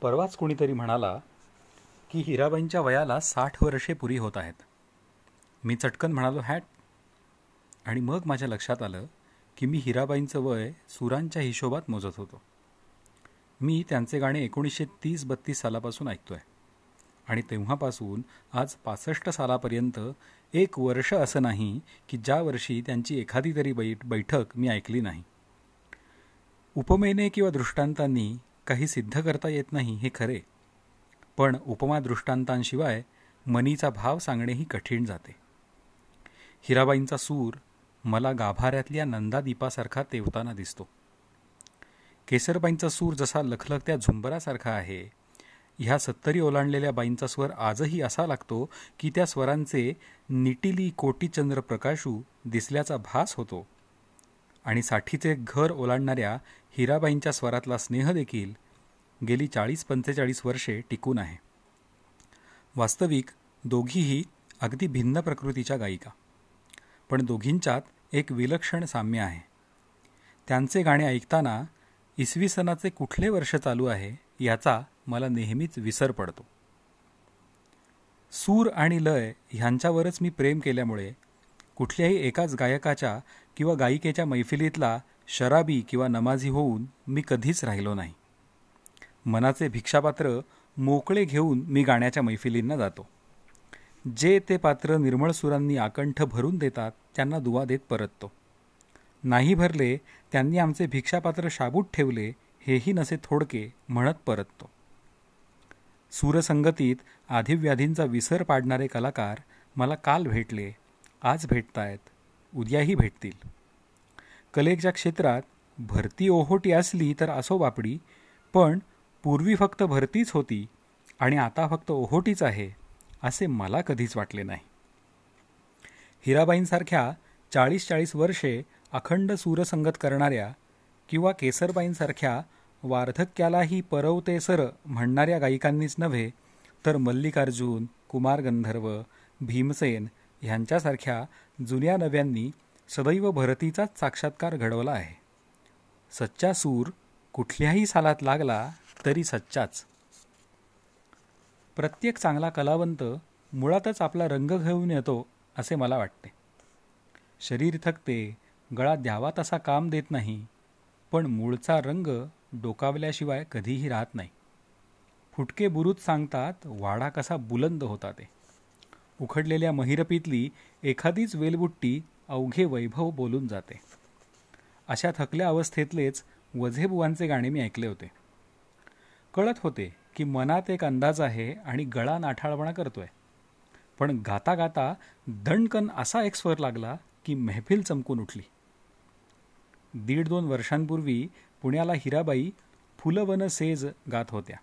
परवाच कुणीतरी म्हणाला की हिराबाईंच्या वयाला साठ वर्षे पुरी होत आहेत. मी चटकन म्हणालो हॅट. आणि मग माझ्या लक्षात आलं की मी हिराबाईंचं वय सुरांच्या हिशोबात मोजत होतो. मी त्यांचे गाणे एकोणीसशे तीस बत्तीस सालापासून ऐकतोय. आणि तेव्हापासून आज पासष्ट सालापर्यंत एक वर्ष असं नाही की ज्या वर्षी त्यांची एखादी तरी बैठ बैठक मी ऐकली नाही. उपमेने किंवा दृष्टांतांनी काही सिद्ध करता येत नाही हे खरे. पण उपमा दृष्टांतांशिवाय मनीचा भाव सांगणेही कठीण जाते. हिराबाईंचा सूर मला गाभाऱ्यातल्या नंदादीपासारखा तेवताना दिसतो. केसरबाईंचा सूर जसा लखलखत्या झुंबरासारखा आहे ह्या सत्तरी ओलांडलेल्या बाईंचा स्वर आजही असा लागतो की त्या स्वरांचे निटिली कोटीचंद्र प्रकाशू दिसल्याचा भास होतो. आणि साठीचे घर ओलांडणाऱ्या हिराबाईंच्या स्वरातला स्नेह देखील गेली चाळीस पंचेचाळीस वर्षे टिकून आहे. वास्तविक दोघीही अगदी भिन्न प्रकृतीच्या गायिका. पण दोघींच्यात एक विलक्षण साम्य आहे. त्यांचे गाणे ऐकताना इसवी सनाचे कुठले वर्ष चालू आहे याचा मला नेहमीच विसर पडतो. सूर आणि लय ह्यांच्यावरच मी प्रेम केल्यामुळे कुठल्याही एकाच गायकाच्या किंवा गायिकेच्या मैफिलीतला शराबी किंवा नमाजी होऊन मी कधीच राहिलो नाही. मनाचे भिक्षापात्र मोकळे घेऊन मी गाण्याच्या मैफिलींना जातो. जे ते पात्र निर्मळ सुरांनी आकंठ भरून देतात त्यांना दुवा देत परततो. नाही भरले त्यांनी आमचे भिक्षापात्र शाबूत ठेवले हेही नसे थोडके म्हणत परततो. सूरसंगतीत आधिव्याधींचा विसर पाडणारे कलाकार मला काल भेटले आज भेटतायत उद्याही भेटतील. कलेच्या क्षेत्रात भरती ओहोटी असली तर असो बापडी पण पूर्वी फक्त भरतीच होती आणि आता फक्त ओहोटीच आहे असे मला कधीच वाटले नाही. हिराबाईंसारख्या चाळीस चाळीस वर्षे अखंड सूरसंगत करणाऱ्या किंवा केसरबाईंसारख्या वार्धक्यालाही परवते सर म्हणणाऱ्या गायिकांनीच नव्हे तर मल्लिकार्जुन कुमार गंधर्व भीमसेन ह्यांच्यासारख्या जुन्या नव्यांनी सदैव भरतीचाच साक्षात्कार घडवला आहे. सच्चा सूर कुठल्याही सालात लागला तरी सच्चाच. प्रत्येक चांगला कलावंत मुळातच आपला रंग घेऊन येतो असे मला वाटते. शरीर थकते गळा द्यावा तसा काम देत नाही पण मूळचा रंग डोकावल्याशिवाय कधीही राहत नाही. फुटके बुरुज सांगतात वाडा कसा बुलंद होता ते. उखडलेल्या महिरपीतली एखादीच वेलबुट्टी अवघे वैभव बोलून जाते. अशा थकल्या अवस्थेतलेच वझेबुवांचे गाणे मी ऐकले होते. कळत होते की मनात एक अंदाज आहे आणि गळा नाठाळपणा करतोय. पण गाता गाता दणकन असा एक स्वर लागला की मेहफिल चमकून उठली. दीड दोन वर्षांपूर्वी पुण्याला हिराबाई फुलवन सेज गात होत्या.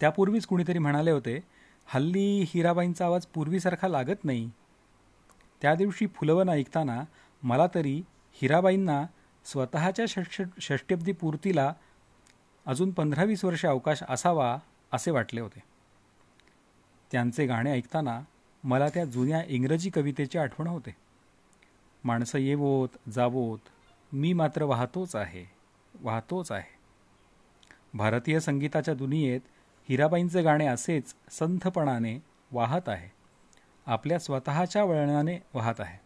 त्यापूर्वीच कुणीतरी म्हणाले होते हल्ली हिराबाईंचा आवाज पूर्वीसारखा लागत नाही. त्या दिवशी फुलवन ऐकताना मला तरी हिराबाईंना स्वतःच्या षष्ट षष्ट्यब्दी पूर्तीला अजून पंधरा वीस वर्षे अवकाश असावा असे वाटले होते. त्यांचे गाणे ऐकताना मला त्या जुन्या इंग्रजी कवितेची आठवण होते. माणसं येवोत जावोत मी मात्र वाहतोच आहे वाहतोच आहे. भारतीय संगीताच्या दुनियेत हिराबाईंचे गाणे असेच संथपणाने वाहत आहे आपल्या स्वतःच्या वळणाने वाहत आहे.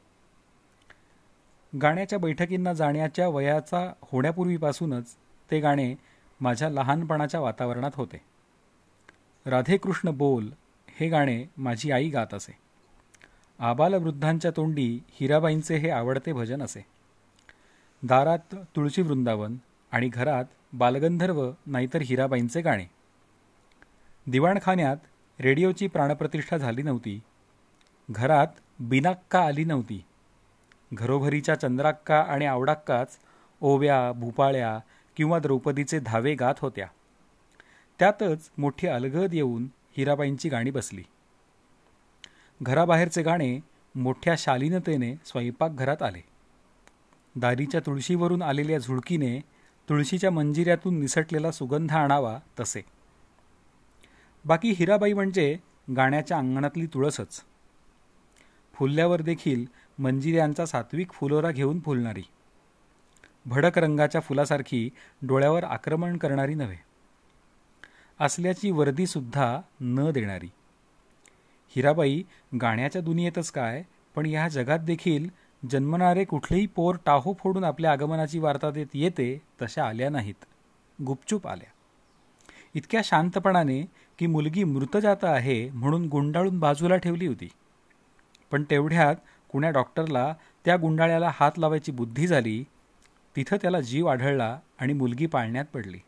गाण्याच्या बैठकींना जाण्याच्या वयाचा होण्यापूर्वीपासूनच ते गाणे माझ्या लहानपणाच्या वातावरणात होते. राधेकृष्ण बोल हे गाणे माझी आई गात असे. आबालवृद्धांच्या तोंडी हिराबाईंचे हे आवडते भजन असे. दारात तुळशी वृंदावन आणि घरात बालगंधर्व नाहीतर हिराबाईंचे गाणे. दिवाणखान्यात रेडिओची प्राणप्रतिष्ठा झाली नव्हती. घरात बिनाक्का आली नव्हती. घरोघरीच्या चंद्राक्का आणि आवडाक्काच ओव्या भूपाळ्या किंवा द्रौपदीचे धावे गात होत्या. त्यातच मोठी अलगद येऊन हिराबाईंची गाणी बसली. घराबाहेरचे गाणे मोठ्या शालीनतेने स्वयंपाकघरात आले. दारीच्या तुळशीवरून आलेल्या झुळकीने तुळशीच्या मंजिऱ्यातून निसटलेला सुगंध आणावा तसे. बाकी हिराबाई म्हणजे गाण्याच्या अंगणातली तुळसच. फुलल्यावर देखील मंजिऱ्यांचा सात्विक फुलोरा घेऊन फुलणारी. भडक रंगाच्या फुलासारखी डोळ्यावर आक्रमण करणारी नव्हे. असल्याची वर्दीसुद्धा न देणारी. हिराबाई गाण्याच्या दुनियेतच काय पण ह्या जगात देखील जन्मणारे कुठलेही पोर टाहो फोडून आपल्या आगमनाची वार्ता देत येते तशा आल्या नाहीत. गुपचूप आल्या. इतक्या शांतपणाने की मुलगी मृतजात आहे म्हणून गुंडाळून बाजूला ठेवली होती. पण तेवढ्यात कुण्या डॉक्टरला त्या गुंडाळ्याला हात लावायची बुद्धी झाली तिथं त्याला जीव आढळला आणि मुलगी पाळण्यात पडली.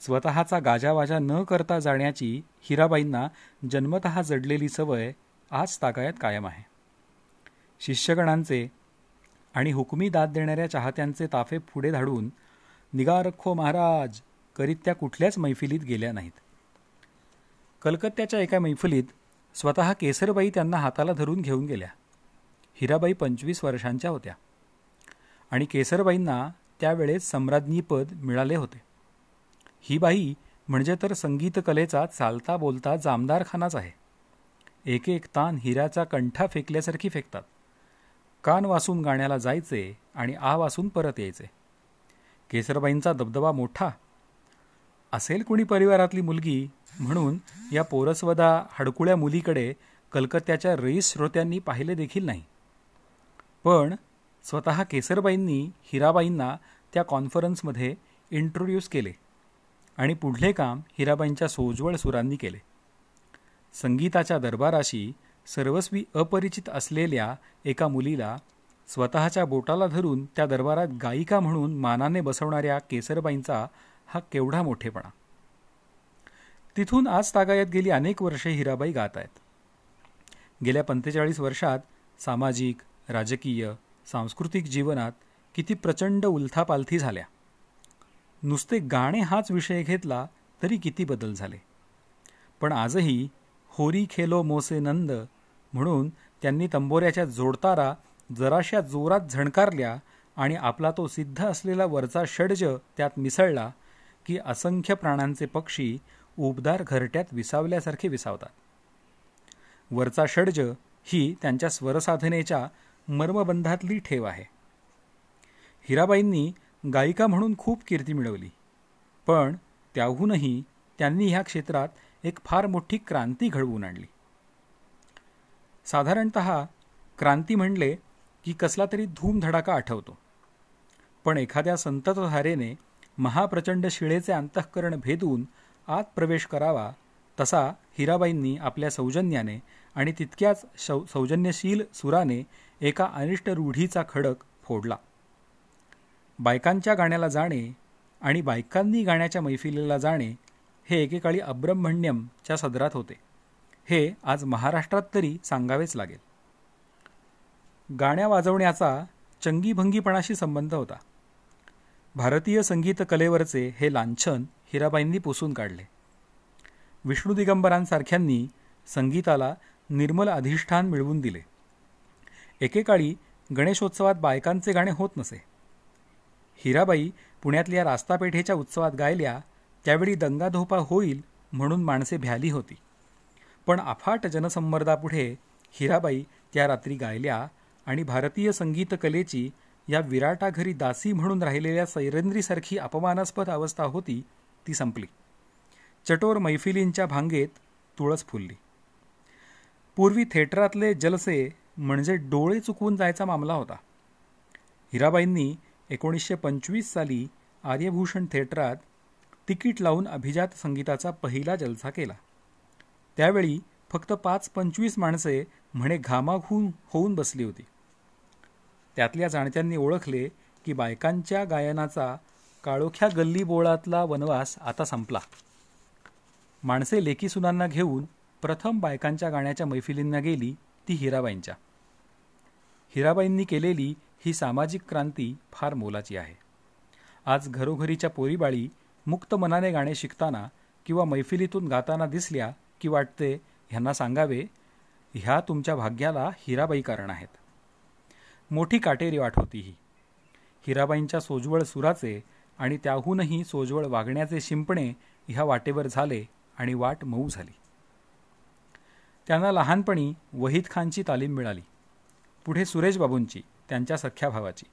स्वतःचा गाजावाजा न करता जाण्याची हिराबाईंना जन्मत जडलेली सवय आज तागायत कायम आहे. शिष्यगणांचे आणि हुकमी दाद देणाऱ्या चाहत्यांचे ताफे पुढे धाडून निगा रखो महाराज करीत त्या कुठल्याच मैफिलीत गेल्या नाहीत. कलकत्त्याच्या एका मैफिलीत स्वतः केसरबाई त्यांना हाताला धरून घेऊन गेल्या. हिराबाई पंचवीस वर्षांच्या होत्या. आणि केसरबाईंना त्यावेळेस सम्राज्ञीपद मिळाले होते. ही बाई म्हणजे तर संगीतकलेचा चालता बोलता जामदारखानाच आहे. एक एक तान हिऱ्याचा कंठा फेकल्यासारखी फेकतात. कान वासून गाण्याला जायचे आणि आ वासून परत यायचे. केसरबाईंचा दबदबा मोठा. असेल कुणी परिवारातली मुलगी म्हणून या पोरसवदा हडकुळ्या मुलीकडे कलकत्त्याच्या रईस श्रोत्यांनी पाहिले देखील नाही. पण स्वतः केसरबाईंनी हिराबाईंना त्या कॉन्फरन्समध्ये इंट्रोड्यूस केले आणि पुढले काम हिराबाईंच्या सोज्वळ सुरांनी केले. संगीताच्या दरबाराशी सर्वस्वी अपरिचित असलेल्या एका मुलीला स्वतःच्या बोटाला धरून त्या दरबारात गायिका म्हणून मानाने बसवणाऱ्या केसरबाईंचा हा केवढा मोठेपणा. तिथून आज तागायत गेली अनेक वर्षे हिराबाई गात आहेत. गेल्या पंचेचाळीस वर्षात सामाजिक राजकीय सांस्कृतिक जीवनात किती प्रचंड उलथापालथी झाल्या. नुसते गाणे हाच विषय घेतला तरी किती बदल झाले. पण आजही होरी खेलो मोसे नंद म्हणून त्यांनी तंबोऱ्याच्या जोडतारा जराशा जोरात झणकारल्या आणि आपला तो सिद्ध असलेला वरचा षडज त्यात मिसळला की असंख्य प्राणांचे पक्षी उबदार घरट्यात विसावल्यासारखे विसावतात. वरचा षडज ही त्यांच्या स्वरसाधनेच्या मर्मबंधातली ठेव आहे. हिराबाईंनी गायिका म्हणून खूप कीर्ती मिळवली. पण त्याहूनही त्यांनी ह्या क्षेत्रात एक फार मोठी क्रांती घडवून आणली. साधारणत क्रांती म्हणले की कसला तरी धूमधडाका आठवतो. पण एखाद्या संततधारेने महाप्रचंड शिळेचे अंतःकरण भेदून आत प्रवेश करावा तसा हिराबाईंनी आपल्या सौजन्याने आणि तितक्याच सौजन्यशील सुराने एका अनिष्ट रूढीचा खडक फोडला. बायकांच्या गाण्याला जाणे आणि बायकांनी गाण्याच्या मैफिलीला जाणे हे एकेकाळी अब्रह्मण्यमच्या सदरात होते. हे आज महाराष्ट्रात तरी सांगावेच लागेल. गाण्या वाजवण्याचा चंगीभंगीपणाशी संबंध होता. भारतीय संगीत कलेवरचे हे लांछन हिराबाईंनी पुसून काढले. विष्णू दिगंबरांसारख्यांनी संगीताला निर्मल अधिष्ठान मिळवून दिले. एकेकाळी गणेशोत्सवात बायकांचे गाणे होत नसे. हिराबाई पुण्यातल्या रास्तापेठेच्या उत्सवात गायल्या त्यावेळी दंगाधोपा होईल म्हणून माणसे भ्याली होती. पण अफाट जनसंमर्दापुढे हिराबाई त्या रात्री गायल्या आणि भारतीय संगीत कलेची या विराटा घरी दासी म्हणून राहिलेल्या सैरेंद्रीसारखी अपमानास्पद अवस्था होती ती संपली. चटोर मैफिलींच्या भांगेत तुळस फुलली. पूर्वी थिएटरातले जलसे म्हणजे डोळे चुकवून जायचा मामला होता. हिराबाईंनी एकोणीसशे पंचवीस साली आर्यभूषण थिएटरात तिकीट लावून अभिजात संगीताचा पहिला जलसा केला. त्यावेळी फक्त पाच पंचवीस माणसे म्हणे घामाघून होऊन बसली होती. त्यातल्या जाणत्यांनी ओळखले की बायकांच्या गायनाचा काळोख्या गल्ली बोळातला वनवास आता संपला. माणसे लेकीसुनांना घेऊन प्रथम बायकांच्या गाण्याच्या मैफिलींना गेली ती हिराबाईंच्या. हिराबाईंनी केलेली ही सामाजिक क्रांती फार मोलाची आहे. आज घरोघरीच्या पोरीबाळी मुक्त मनाने गाणे शिकताना किंवा मैफिलीतून गाताना दिसल्या की वाटते ह्यांना सांगावे ह्या तुमच्या भाग्याला हिराबाई कारण आहेत. मोठी काटेरी वाट होती ही. हिराबाईंच्या सोजवळ सुराचे आणि त्याहूनही सोजवळ वागण्याचे शिंपणे ह्या वाटेवर झाले आणि वाट मऊ झाली. त्यांना लहानपणी वहीद खानची तालीम मिळाली. पुढे सुरेश बाबूंची त्यांच्या सख्या भावाची.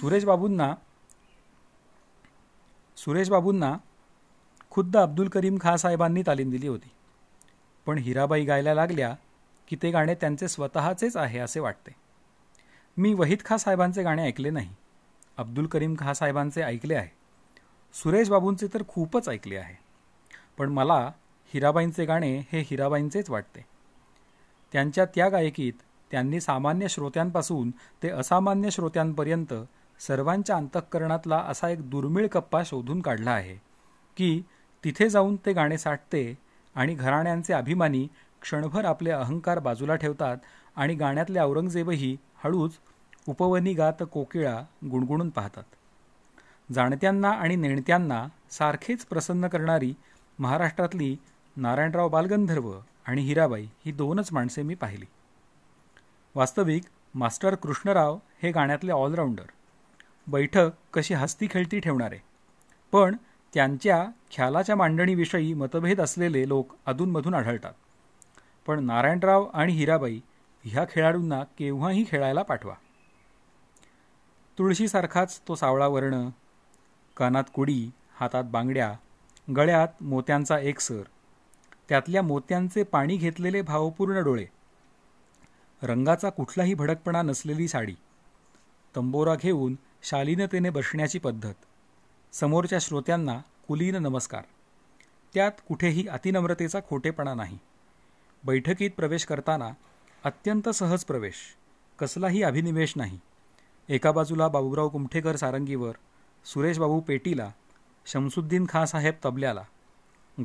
सुरेश बाबूंना सुरेश बाबूंना खुद्द अब्दुल करीम खा साहेबांनी तालीम दिली होती. पण हिराबाई गायला लागल्या की ते गाणे त्यांचे स्वतःचेच आहे असे वाटते. मी वहीद खा साहेबांचे गाणे ऐकले नाही. अब्दुल करीम खा साहेबांचे ऐकले आहे. सुरेश बाबूंचे तर खूपच ऐकले आहे. पण मला हिराबाईंचे गाणे हे हिराबाईंचेच वाटते. त्यांच्या त्या गायकीत त्यांनी सामान्य श्रोत्यांपासून ते असामान्य श्रोत्यांपर्यंत सर्वांच्या अंतःकरणातला असा एक दुर्मिळ कप्पा शोधून काढला आहे की तिथे जाऊन ते गाणे साठते आणि घराण्यांचे अभिमानी क्षणभर आपले अहंकार बाजूला ठेवतात आणि गाण्यातले औरंगजेबही हळूच उपवनी गात कोकिळा गुणगुणून पाहतात. जाणत्यांना आणि नेणत्यांना सारखेच प्रसन्न करणारी महाराष्ट्रातली नारायणराव बालगंधर्व आणि हिराबाई ही दोनच माणसे मी पाहिली. वास्तविक मास्टर कृष्णराव हे गाण्यातले ऑलराऊंडर. बैठक कशी हस्ती खेळती ठेवणारे? पण त्यांच्या ख्यालाच्या मांडणीविषयी मतभेद असलेले लोक अधूनमधून आढळतात. पण नारायणराव आणि हिराबाई ह्या खेळाडूंना केव्हाही खेळायला पाठवा. तुळशीसारखाच तो सावळा वर्ण कानात कुडी हातात बांगड्या गळ्यात मोत्यांचा एक सर त्यातल्या मोत्यांचे पाणी घेतलेले भावपूर्ण डोळे रंगाचा कुठलाही भडकपणा नसलेली साडी. तंबोरा घेऊन शालीनतेने बसण्याची पद्धत. समोरच्या श्रोत्यांना कुलीन नमस्कार. त्यात कुठेही अतिनम्रतेचा खोटेपणा नाही. बैठकीत प्रवेश करताना अत्यंत सहज प्रवेश कसलाही अभिनिवेश नाही. एका बाजूला बाबूराव कुमठेकर सारंगीवर सुरेशबाबू पेटीला शमसुद्दीन खासाहेब तबल्याला.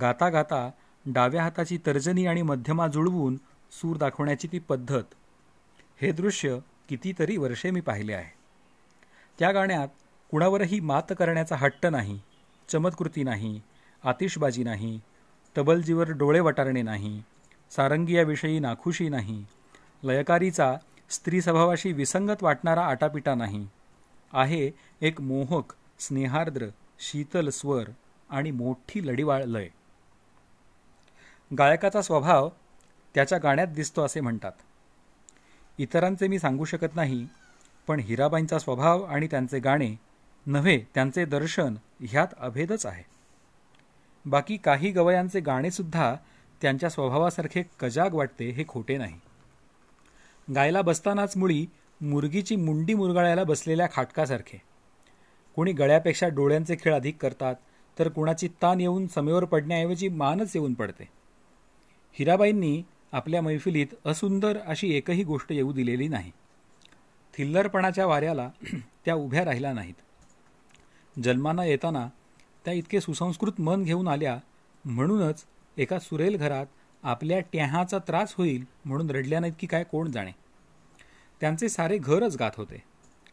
गाता गाता डाव्या हाताची तर्जनी आणि मध्यमा जुळवून सूर दाखवण्याची ती पद्धत हे दृश्य कितीतरी वर्षे मी पाहिले आहे. त्या गाण्यात कुणावरही मात करण्याचा हट्ट नाही चमत्कृती नाही आतिषबाजी नाही तबलजीवर डोळे वटारणे नाही सारंगियाविषयी नाखुशी नाही लयकारीचा स्त्री स्वभावाशी विसंगत वाटणारा आटापिटा नाही आहे एक मोहक स्नेहार्द्र शीतल स्वर आणि मोठी लढीवाळ लय. गायकाचा स्वभाव त्याच्या गाण्यात दिसतो असे म्हणतात. इतरांचे मी सांगू शकत नाही पण हिराबाईंचा स्वभाव आणि त्यांचे गाणे नव्हे त्यांचे दर्शन ह्यात अभेदच आहे. बाकी काही गवयांचे गाणेसुद्धा त्यांच्या स्वभावासारखे कजाग वाटते हे खोटे नाही. गायला बसतानाच मुळी मुरगीची मुंडी मुरगाळ्याला बसलेल्या खाटकासारखे. कोणी गळ्यापेक्षा डोळ्यांचे खेळ अधिक करतात तर कुणाची तान येऊन समेवर पडण्याऐवजी मानच येऊन पडते. हिराबाईंनी आपल्या मैफिलीत असुंदर अशी एकही गोष्ट येऊ दिलेली नाही. थिल्लरपणाच्या वाऱ्याला त्या उभ्या राहिल्या नाहीत. जन्माना येताना त्या इतके सुसंस्कृत मन घेऊन आल्या म्हणूनच एका सुरेल घरात आपल्या ट्याहाचा त्रास होईल म्हणून रडल्या नाहीत की काय कोण जाणे. त्यांचे सारे घरच गात होते.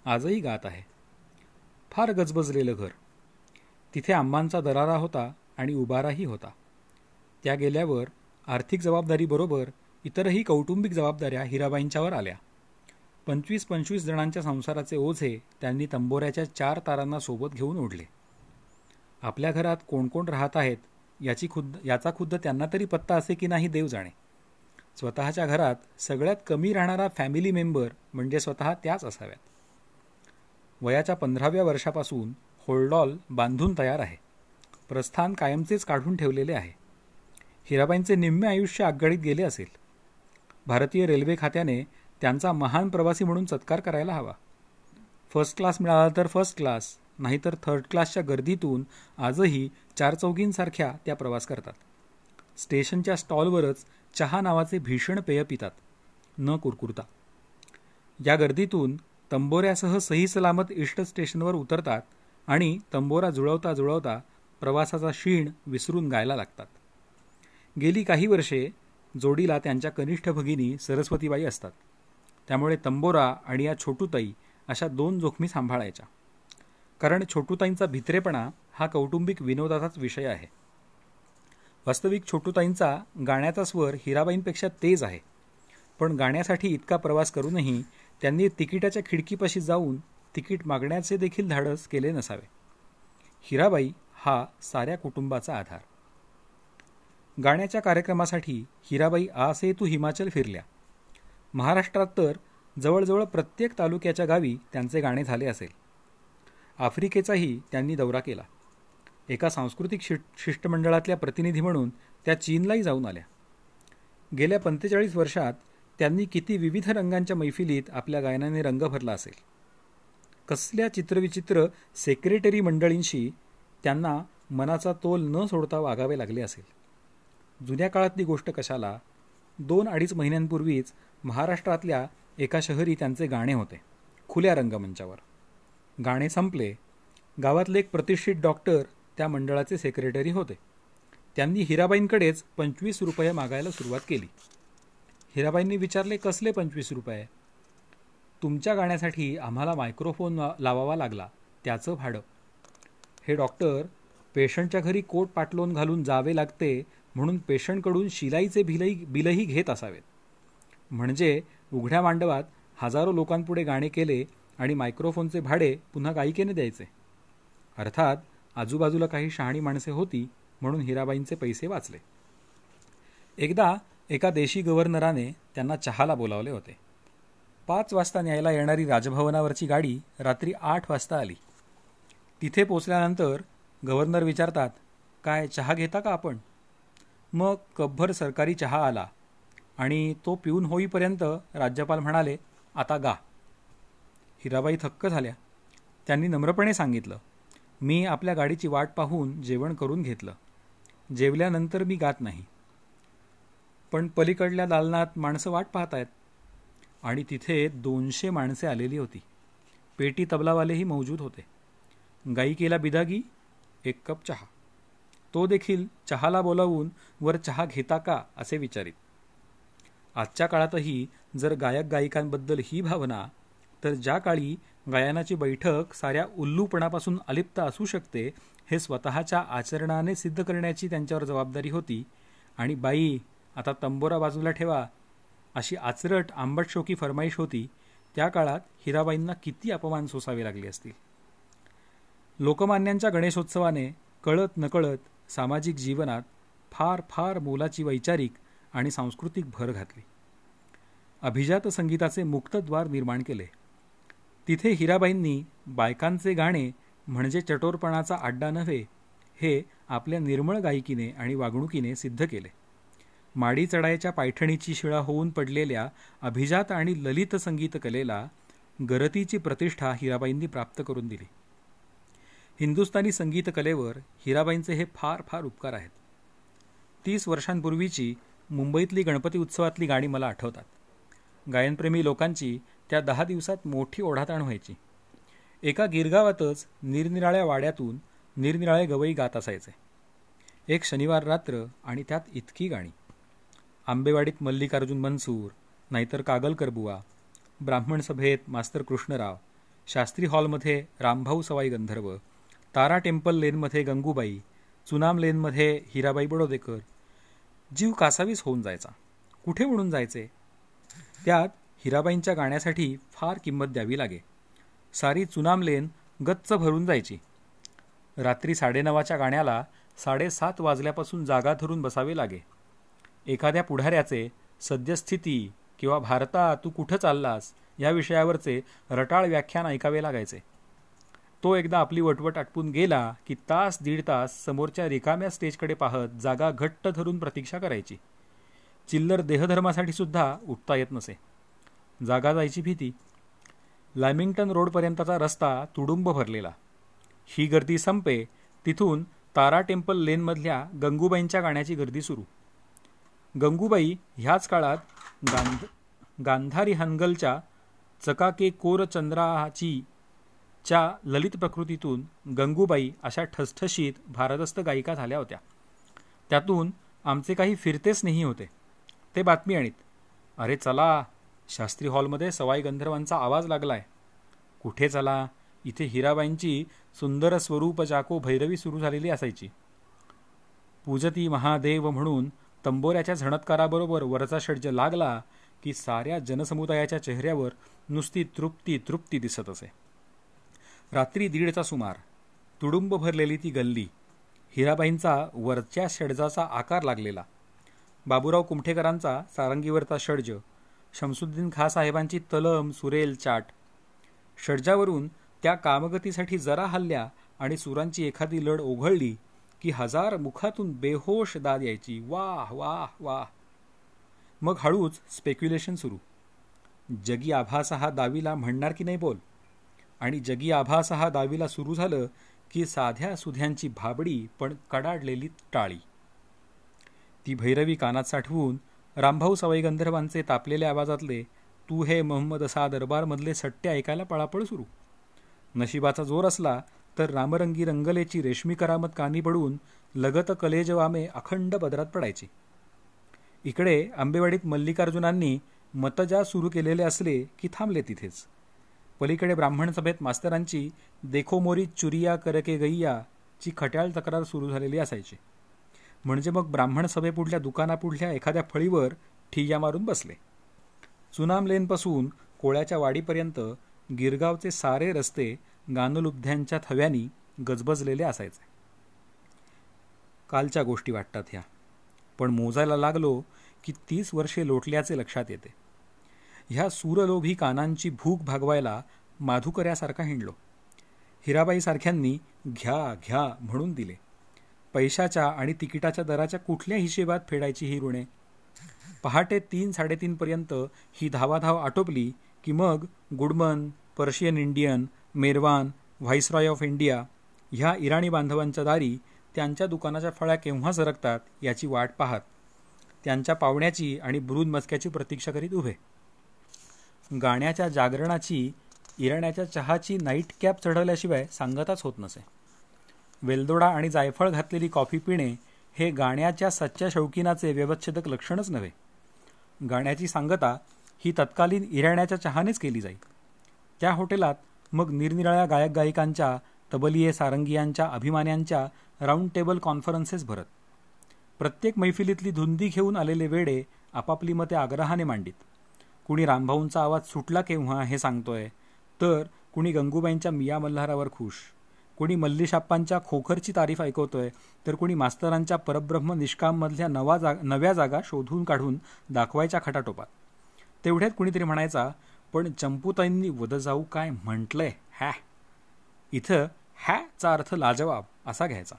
आजही गात आहे. फार गजबजलेलं घर. तिथे आंबांचा दरारा होता आणि उबाराही होता. त्या गेल्यावर आर्थिक जबाबदारीबरोबर इतरही कौटुंबिक जबाबदाऱ्या हिराबाईंच्यावर आल्या. पंचवीस पंचवीस जणांच्या संसाराचे ओझे त्यांनी तंबोऱ्याच्या चार तारांना सोबत घेऊन ओढले. आपल्या घरात कोण कोण राहत आहेत याची खुद्द याचा खुद्द त्यांना तरी पत्ता असे की नाही देव जाणे. स्वतःच्या घरात सगळ्यात कमी राहणारा फॅमिली मेंबर म्हणजे स्वतः त्याच असाव्यात. वयाच्या पंधराव्या वर्षापासून होल्डॉल बांधून तयार आहे. प्रस्थान कायमचेच काढून ठेवलेले आहे. हिराबाईंचे निम्मे आयुष्य आगगाडीत गेले असेल. भारतीय रेल्वे खात्याने त्यांचा महान प्रवासी म्हणून सत्कार करायला हवा. फर्स्ट क्लास मिळाला तर फर्स्ट क्लास नाहीतर थर्ड क्लासच्या गर्दीतून आजही चार चौघींसारख्या त्या प्रवास करतात. स्टेशनच्या स्टॉलवरच चहा नावाचे भीषण पेय पितात. न कुरकुरता. या गर्दीतून तंबोऱ्यासह सही सलामत इष्ट स्टेशनवर उतरतात आणि तंबोरा जुळवता जुळवता प्रवासाचा शीण विसरून गायला लागतात. गेली काही वर्षे जोडीला त्यांच्या कनिष्ठ भगिनी सरस्वतीबाई असतात. त्यामुळे तंबोरा आणि या छोटूताई अशा दोन जोखमी सांभाळायच्या. कारण छोटूताईंचा भित्रेपणा हा कौटुंबिक विनोदाचाच विषय आहे. वास्तविक छोटूताईंचा गाण्याचा स्वर हिराबाईंपेक्षा तेज आहे. पण गाण्यासाठी इतका प्रवास करूनही त्यांनी तिकिटाच्या खिडकीपाशी जाऊन तिकीट मागण्याचे देखील धाडस केले नसावे. हिराबाई हा साऱ्या कुटुंबाचा आधार. गाण्याच्या कार्यक्रमासाठी हिराबाई आसेतू हिमाचल फिरल्या. महाराष्ट्रात तर जवळजवळ प्रत्येक तालुक्याच्या गावी त्यांचे गाणे झाले असेल. आफ्रिकेचाही त्यांनी दौरा केला. एका सांस्कृतिक शि शिष्टमंडळातल्या प्रतिनिधी म्हणून त्या चीनलाही जाऊन आल्या. गेल्या पंचेचाळीस वर्षात त्यांनी किती विविध रंगांच्या मैफिलीत आपल्या गायनाने रंग भरला असेल. कसल्या चित्रविचित्र सेक्रेटरी मंडळींशी त्यांना मनाचा तोल न सोडता वागावे लागले असेल. जुन्या काळातली गोष्ट कशाला दोन अडीच महिन्यांपूर्वीच महाराष्ट्रातल्या एका शहरी त्यांचे गाणे होते खुल्या रंगमंचावर. गाणे संपले गावातले एक प्रतिष्ठित डॉक्टर त्या मंडळाचे सेक्रेटरी होते. त्यांनी हिराबाईंकडेच पंचवीस रुपये मागायला सुरुवात केली. हिराबाईंनी विचारले कसले पंचवीस रुपये? तुमच्या गाण्यासाठी आम्हाला मायक्रोफोन लावावा लागला त्याचं भाडं. हे डॉक्टर पेशंटच्या घरी कोट पाटलोन घालून जावे लागते म्हणून पेशंटकडून शिलाईचे भिलही बिलही घेत असावेत. म्हणजे उघड्या मांडवात हजारो लोकांपुढे गाणे केले आणि मायक्रोफोनचे भाडे पुन्हा गायिकेने द्यायचे. अर्थात आजूबाजूला काही शहाणी माणसे होती म्हणून हिराबाईंचे पैसे वाचले. एकदा एका देशी गव्हर्नराने त्यांना चहाला बोलावले होते. पाच वाजता न्यायला येणारी राजभवनावरची गाडी रात्री आठ वाजता आली. तिथे पोचल्यानंतर गव्हर्नर विचारतात काय चहा घेता का आपण? मग कपभर सरकारी चहा आला आणि तो पिऊन होईपर्यंत राज्यपाल म्हणाले आता गा. हिराबाई थक्क झाल्या. त्यांनी नम्रपणे सांगितलं मी आपल्या गाडीची वाट पाहून जेवण करून घेतलं. जेवल्यानंतर मी गात नाही. पण पलीकडल्या दालनात माणसं वाट पाहत आहेत आणि तिथे दोनशे माणसे आलेली होती. पेटी तबलावालेही मौजूद होते. गायिकेला बिदागी एक कप चहा. तो देखील चहाला बोलावून वर चहा घेता का असे विचारित. आजच्या काळातही जर गायक गायिकांबद्दल ही भावना तर ज्या काळी गायनाची बैठक साऱ्या उल्लूपणापासून अलिप्त असू शकते हे स्वतःच्या आचरणाने सिद्ध करण्याची त्यांच्यावर जबाबदारी होती. आणि बाई आता तंबोरा बाजूला ठेवा अशी आचरट आंबट शोकी फरमाईश होती. त्या काळात हिराबाईंना किती अपमान सोसावे लागले असतील. लोकमान्यांच्या गणेशोत्सवाने कळत नकळत सामाजिक जीवनात फार फार मोलाची वैचारिक आणि सांस्कृतिक भर घातली. अभिजात संगीताचे मुक्तद्वार निर्माण केले. तिथे हिराबाईंनी बायकांचे गाणे म्हणजे चटोरपणाचा अड्डा नव्हे हे आपल्या निर्मळ गायकीने आणि वागणुकीने सिद्ध केले. माडी चढायच्या पायठणीची शिळा होऊन पडलेल्या अभिजात आणि ललित संगीत कलेला गरतीची प्रतिष्ठा हिराबाईंनी प्राप्त करून दिली. हिंदुस्थानी संगीतकलेवर हिराबाईंचे हे फार फार उपकार आहेत. तीस वर्षांपूर्वीची मुंबईतली गणपती उत्सवातली गाणी मला आठवतात. गायनप्रेमी लोकांची त्या दहा दिवसात मोठी ओढाताण व्हायची. एका गिरगावातच निरनिराळ्या वाड्यातून निरनिराळे गवई गात असायचे. एक शनिवार रात्र आणि त्यात इतकी गाणी. आंबेवाडीत मल्लिकार्जुन मनसूर नाहीतर कागलकर बुवा ब्राह्मण सभेत मास्तर कृष्णराव शास्त्री हॉलमध्ये रामभाऊ सवाई गंधर्व तारा टेम्पल लेनमध्ये गंगूबाई चुनाम लेनमध्ये हिराबाई बडोदेकर. जीव कासावीस होऊन जायचा. कुठे म्हणून जायचे? त्यात हिराबाईंच्या गाण्यासाठी फार किंमत द्यावी लागे. सारी चुनाम लेन गच्च भरून जायची. रात्री साडेनवाच्या गाण्याला साडेसात वाजल्यापासून जागा धरून बसावे लागे. एखाद्या पुढाऱ्याचे सद्यस्थिती किंवा भारता तू कुठं चाललास? या विषयावरचे रटाळ व्याख्यान ऐकावे लागायचे. तो एकदा आपली वटवट आटपून गेला की तास दीड तास समोरच्या रिकाम्या स्टेजकडे पाहत जागा घट्ट धरून प्रतीक्षा करायची. चिल्लर देहधर्मासाठी सुद्धा उठता येत नसे. जागा जायची भीती. लॅमिंग्टन रोडपर्यंतचा रस्ता तुडुंब भरलेला. ही गर्दी संपे तिथून तारा टेम्पल लेनमधल्या गंगूबाईंच्या गाण्याची गर्दी सुरू. गंगूबाई ह्याच काळात गांध गांधारी हनगलच्या चकाके कोर चंद्राची च्या ललित प्रकृतीतून गंगूबाई अशा ठसठशीत भारदस्त गायिका झाल्या होत्या. त्यातून आमचे काही फिरते स्नेही होते. ते बातमी आणीत अरे चला शास्त्री हॉलमध्ये सवाई गंधर्वांचा आवाज लागलाय. कुठे चला? इथे हिराबाईंची सुंदर स्वरूप जाको भैरवी सुरू झालेली असायची. पूजती महादेव म्हणून तंबोऱ्याच्या झणत्काराबरोबर वरचा षड्ज लागला की साऱ्या जनसमुदायाच्या चेहऱ्यावर नुसती तृप्ती तृप्ती दिसत असे. रात्री दीडचा सुमार तुडुंब भरलेली ती गल्ली. हिराबाईंचा वरच्या षडजाचा आकार लागलेला. बाबूराव कुमठेकरांचा सारंगीवरचा षडज शमसुद्दीन खासाहेबांची तलम सुरेल चाट. षडजावरून त्या कामगतीसाठी जरा हल्ल्या आणि सुरांची एखादी लढ ओघळली की हजार मुखातून बेहोश दाद यायची. वाह वाह वाह. मग हळूच स्पेक्युलेशन सुरू. जगी आभास हा दावीला म्हणणार की नाही बोल? आणि जगी आभास हा दावीला सुरू झालं की साध्या सुध्यांची भाबडी पण कडाडलेली टाळी. ती भैरवी कानात साठवून रामभाऊ सवाई गंधर्वांचे तापलेल्या आवाजातले तू हे मोहम्मद असा दरबारमधले सट्टे ऐकायला पळापळ सुरू. नशिबाचा जोर असला तर रामरंगी रंगलेची रेशमी करामत कानी पडून लगत कलेजवामे अखंड बदरात पडायची. इकडे आंबेवाडीत मल्लिकार्जुनांनी मतजा सुरू केलेले असले की थांबले तिथेच. पलीकडे ब्राह्मण सभेत मास्तरांची देखोमोरी चुरिया करके गैया ची खट्याळ तक्रार सुरू झालेली असायची. म्हणजे मग ब्राह्मण सभेपुढल्या दुकानापुढल्या एखाद्या फळीवर ठिय्या मारून बसले. चुनाम लेनपासून कोळ्याच्या वाडीपर्यंत गिरगावचे सारे रस्ते गानलुब्ध्यांच्या थव्यानी गजबजलेले असायचे. कालच्या गोष्टी वाटतात ह्या. पण मोजायला लागलो की तीस वर्षे लोटल्याचे लक्षात येते. ह्या सूरलोभी कानांची भूक भागवायला माधुकऱ्यासारखा हिंडलो. हिराबाईसारख्यांनी घ्या घ्या म्हणून दिले. पैशाच्या आणि तिकिटाच्या दराच्या कुठल्या हिशेबात फेडायची ही ऋणे? पहाटे तीन साडेतीनपर्यंत ही धावाधाव आटोपली की मग Goodman Persian Indian Merwan viceroy of India ह्या इराणी बांधवांच्या दारी त्यांच्या दुकानाच्या फळ्या केव्हा सरकतात याची वाट पाहत त्यांच्या पावण्याची आणि ब्रूद मस्क्याची प्रतीक्षा करीत उभे. गाण्याच्या जागरणाची इराण्याच्या चहाची नाईट कॅप चढवल्याशिवाय सांगताच होत नसे. वेलदोडा आणि जायफळ घातलेली कॉफी पिणे हे गाण्याच्या सच्च्या शौकीनाचे व्यवच्छेदक लक्षणच नव्हे. गाण्याची सांगता ही तत्कालीन इराण्याच्या चहानेच केली जाईल. त्या हॉटेलात मग निरनिराळ्या गायक गायिकांच्या तबलिये सारंगियांच्या अभिमान्यांच्या राऊंड टेबल कॉन्फरन्सेस भरत. प्रत्येक मैफिलीतली धुंदी घेऊन आलेले वेडे आपापली मते आग्रहाने मांडीत. कुणी रामभाऊंचा आवाज सुटला केव्हा हे सांगतोय? तर कुणी गंगूबाईंच्या मिया मल्हारावर खुश. कुणी मल्लीशाप्पांच्या खोखरची तारीफ ऐकवतोय. तर कुणी मास्तरांच्या परब्रह्म निष्काममधल्या नवा जाग नव्या जागा शोधून काढून दाखवायच्या खटाटोपात. तेवढ्यात कुणीतरी म्हणायचा पण चंपूताईंनी वध जाऊ काय म्हटलंय? हॅ. इथं हॅचा अर्थ लाजवाब असा घ्यायचा.